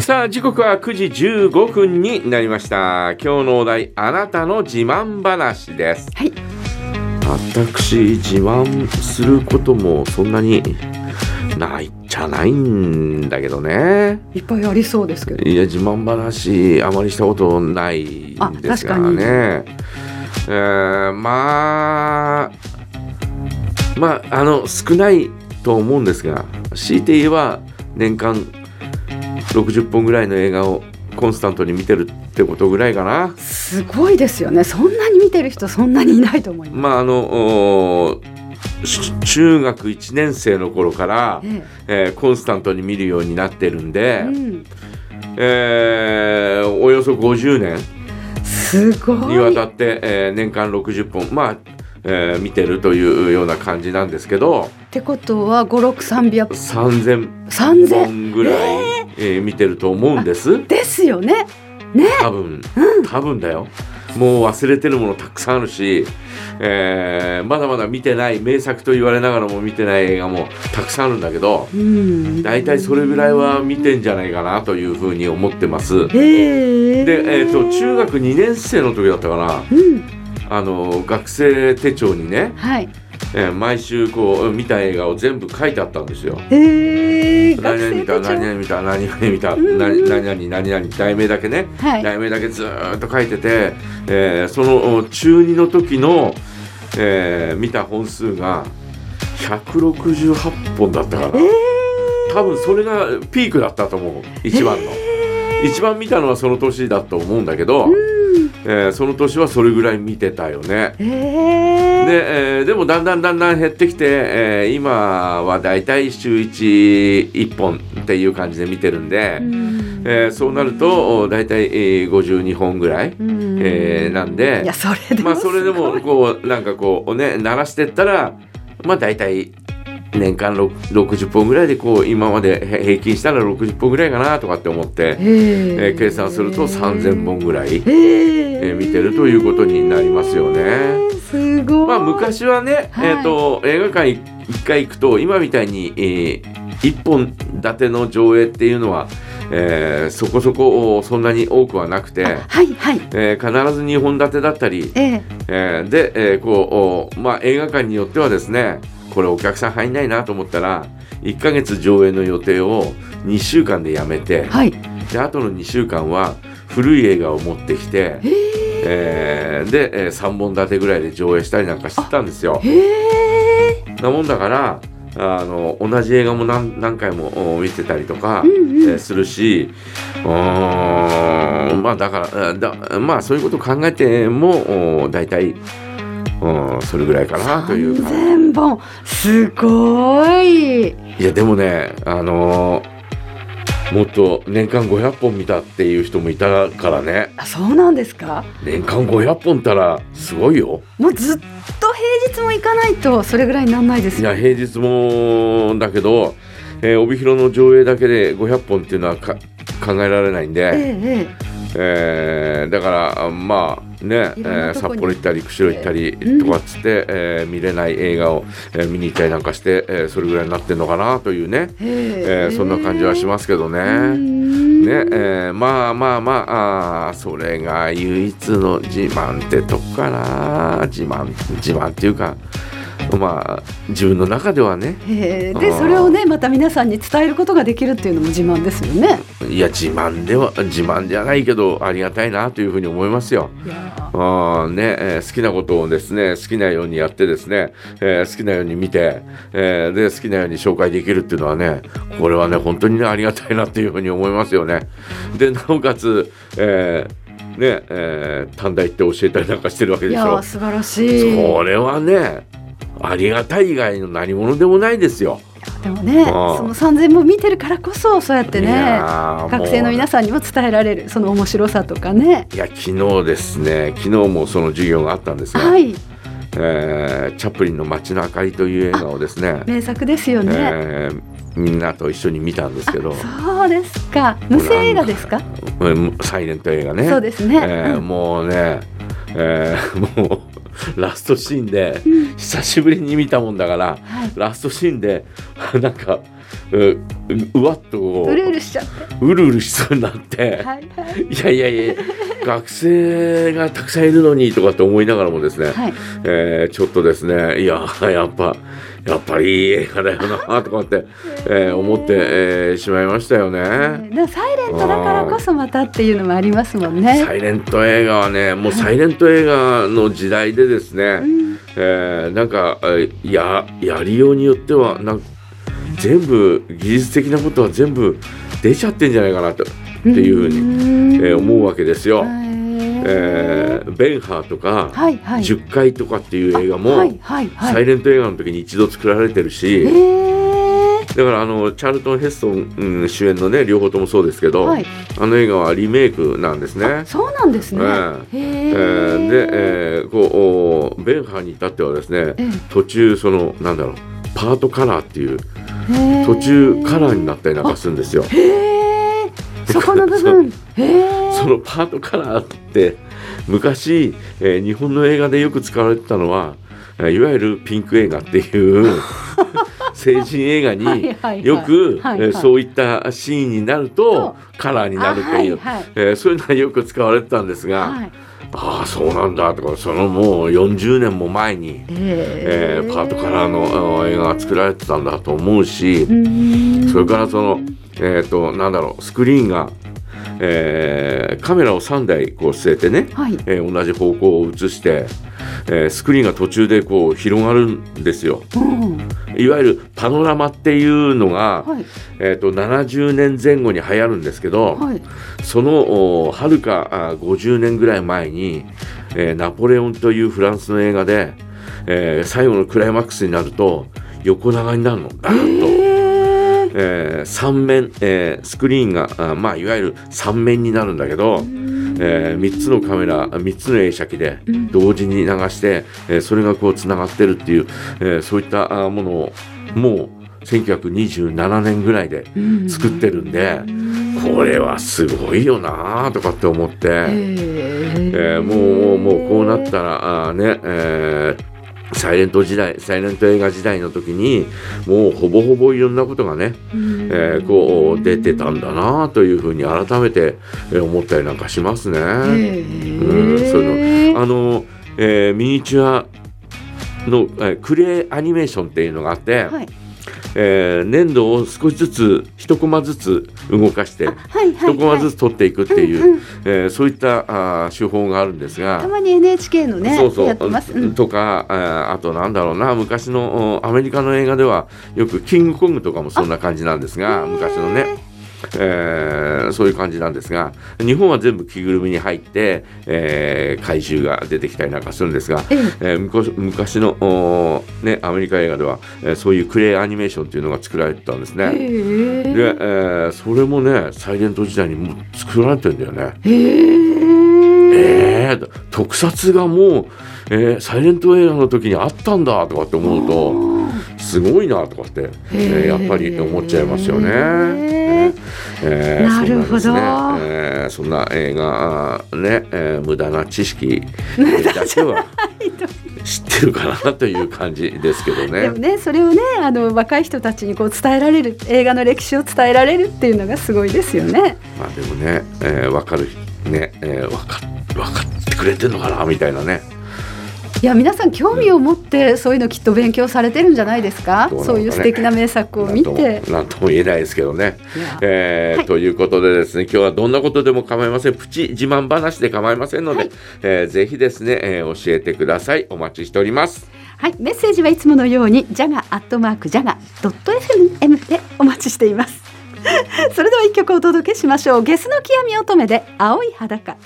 さあ時刻は9時15分になりました。今日のお題あなたの自慢話です。はい。私自慢することもそんなにないじゃないんだけどね。いっぱいありそうですけど。いや自慢話あまりしたことないんですからねえー、まあまああの少ないと思うんですが強いて言えば年間60本ぐらいの映画をコンスタントに見てるってことぐらいかな。すごいですよね。そんなに見てる人そんなにいないと思います、まああの中学1年生の頃から、ええ。ーコンスタントに見るようになってるんで、えうん、えーおよそ50年すごい。にわたって、えー年間60本。まあ、えー見てるというような感じなんですけどってことは56300 3000 3000本ぐらい、えー。見てると思うんです。ですよね。多分。多分だよ。もう忘れてるものたくさんあるし、えーまだまだ見てない名作と言われながらも見てない映画もたくさんあるんだけどうん。大体それぐらいは見てんじゃないかなというふうに思ってます。で、えー、と中学2年生の時だったかな。うんあの学生手帳にね、はい。えー毎週こう見た映画を全部書いてあったんですよ。へえ何々見た何々見た何々見た何々何々何々題名だけね。はい。題名だけずーっと書いてて、えーそのお中2の時の、えー見た本数が168本だったから、多分それがピークだったと思う。一番の。一番見たのはその年だと思うんだけど、えーその年はそれぐらい見てたよね。へえで,、えーでもだんだんだんだん減ってきて、えー今はだいたい週11本っていう感じで見てるんで、うん。えーそうなるとおだいたいえー52本ぐらい、うん。えーなんでいやそれでもまあそれでもこうなんかこうね鳴らしてったらまあだいたい年間ろ60本ぐらいでこう今までへ平均したら60本ぐらいかなとかって思って、ええー計算すると3000本ぐらい、ええー見てるということになりますよね。すごい。まあ昔はね、はいえっ、と映画館一回行くと今みたいに、えー一本立ての上映っていうのは、えーそこそこおそんなに多くはなくて、はいはい。えー必ず2本立てだったり、えええーで、えーこうおまあ、映画館によってはですねこれお客さん入んないなと思ったら1ヶ月上映の予定を2週間でやめて、はい。であとの2週間は古い映画を持ってきて、えーで、え3本立てぐらいで上映したりなんかしてたんですよ。へえ。なもんだからあの同じ映画も何何回もお見てたりとか、うんうんえーするしうーんまあだからだまあそういうことを考えてもお大体うんそれぐらいかなというか千本すごい。いやでもねあのーもっと年間500本見たっていう人もいたからねあそうなんですか？年間500本ったらすごいよもうずっと平日も行かないとそれぐらいにならないですよ。いや平日もだけど、えー帯広の上映だけで500本っていうのはか考えられないんで、ええええーだからまあね、えー札幌行ったり釧路行ったりうんとかっつって、えー見れない映画を、えー見に行ったりなんかして、えーそれぐらいになってんのかなというね、ええーそんな感じはしますけどね。ねえーまあまあまああーそれが唯一の自慢ってとこかな。自慢自慢っていうかまあ自分の中ではねでそれをねまた皆さんに伝えることができるっていうのも自慢ですよね。いや自慢では自慢じゃないけどありがたいなというふうに思いますよ。あーねえー好きなことをですね好きなようにやってですね、えー好きなように見て、えーで好きなように紹介できるっていうのはねこれはね本当にねありがたいなっていうふうに思いますよね。でなおかつ、えーねえー短大行って教えたりなんかしてるわけいでしょや。素晴らしい。それはねありがたい以外の何者でもないですよ。でもねその3000も見てるからこそそうやっていね学生の皆さんにも伝えられるその面白さとかね。いや昨日ですね昨日もその授業があったんですが、はいえーチャップリンの街の明かりという映画をですね、名作ですよね。えーみんなと一緒に見たんですけど、そうですか無声映画ですか？うんサイレント映画ね。そうですね。えーうんもうね、えーもう ラストシーンでうん久しぶりに見たもんだから、はい。ラストシーンで なんかううわっとうるうるしちゃって。うるうるしそうになって、はいはい。いやいやいや学生がたくさんいるのにとかって思いながらもですね、はい。えーちょっとですねいややっぱやっぱりいい映画だよなとかって、えー思って、えーしまいましたよね。でサイレントだからこそまたっていうのもありますもんね。サイレント映画はねもうサイレント映画の時代でですね、うん。えーなんかえーややりようによってはなん全部技術的なことは全部出ちゃってんじゃないかなとっていうふうに、にえー思うわけですよ。ええーベンハーとか、はいはい。10回とかっていう映画も、はいはいはい。サイレント映画の時に一度作られてるし、えー。だからあのチャールトン・ヘストン、うん主演のね両方ともそうですけど、はい。あの映画はリメイクなんですね。そうなんですね。えへえーーで、えーこうおベンハーに至ってはですねえ途中そのなんだろうパートカラーっていう途中カラーになったりなんかするんですよ。へえ。そこの部分？そのパートカラーって昔、えー日本の映画でよく使われてたのはえーいわゆるピンク映画っていう 成人映画はいによく、そういったシーンになるとカラーになるっていう、あはいはいえーそういうのはよく使われてたんですが、はい。ああそうなんだとかそのもう40年も前に、ええーパートカラーの映画が作られてたんだと思うし、うんそれからそのえっ、となんだろうスクリーンが、えーカメラを3台こう据えてね、はい。えー同じ方向を映して、えースクリーンが途中でこう広がるんですよ。うん。いわゆるパノラマっていうのが、はい。えー、と70年前後に流行るんですけど、はい。そのおはるかあ50年ぐらい前に、えーナポレオンというフランスの映画で、えー最後のクライマックスになると横長になるのダーンと。へえ。え3面、えースクリーンがあまあいわゆる3面になるんだけど、え3つのカメラ3つの映写機でうん。同時に流して、えーそれがこうつながってるっていう、えーそういったあものをもう1927年ぐらいでうん。作ってるんで、これはすごいよなとかって思って、へええーもうもうこうなったらあーね、えーサイレント時代サイレント映画時代の時にもうほぼほぼいろんなことがね、うんえーこう出てたんだなというふうに改めてえー思ったりなんかしますね。へうんえそういうのあの、えーミニチュアの、えークレイアニメーションっていうのがあって、はい。えー粘土を少しずつ一コマずつ動かしてはいはい。一コマずつ。つ取っていくっていう、うんうんえーそういったあー手法があるんですがた。まに NHK のねそうそうやってます。うんとか、えーあとなんだろうな昔のおアメリカの映画ではよくキングコングとかもそんな感じなんですが昔のね、えーそういう感じなんですが日本は全部着ぐるみに入って、えー怪獣が出てきたりなんかするんですが、えええー昔昔のおね、アメリカ映画では、えーそういうクレイアニメーションというのが作られてたんですね。へで、えーそれもねサイレント時代にもう作られてるんだよね。え。ー、特撮がもう、えーサイレント映画の時にあったんだとかって思うとすごいなとかって、えーやっぱり思っちゃいますよね。えーなるほどねえーそんな映画ね、えー無駄な知識だけは知ってるかなという感じですけどでねも。ねそれをねあの若い人たちにこう伝えられる映画の歴史を伝えられるっていうのがすごいですよね。まあでもね、えー、分かるね、えー、分か分かってくれてんのかなみたいなね。いや皆さん興味を持ってそういうのきっと勉強されてるんじゃないですか？ねそういう素敵な名作を見て。なんとも言えないですけどね。えーということでですね今日はどんなことでも構いませんプチ自慢話で構いませんので、はいえーぜひですね、えー教えてくださいお待ちしておりますはい、メッセージはいつものようにジャガアットマークジャガドット FM でお待ちしています。それでは一曲お届けしましょう。ゲスの極み乙女で青い裸。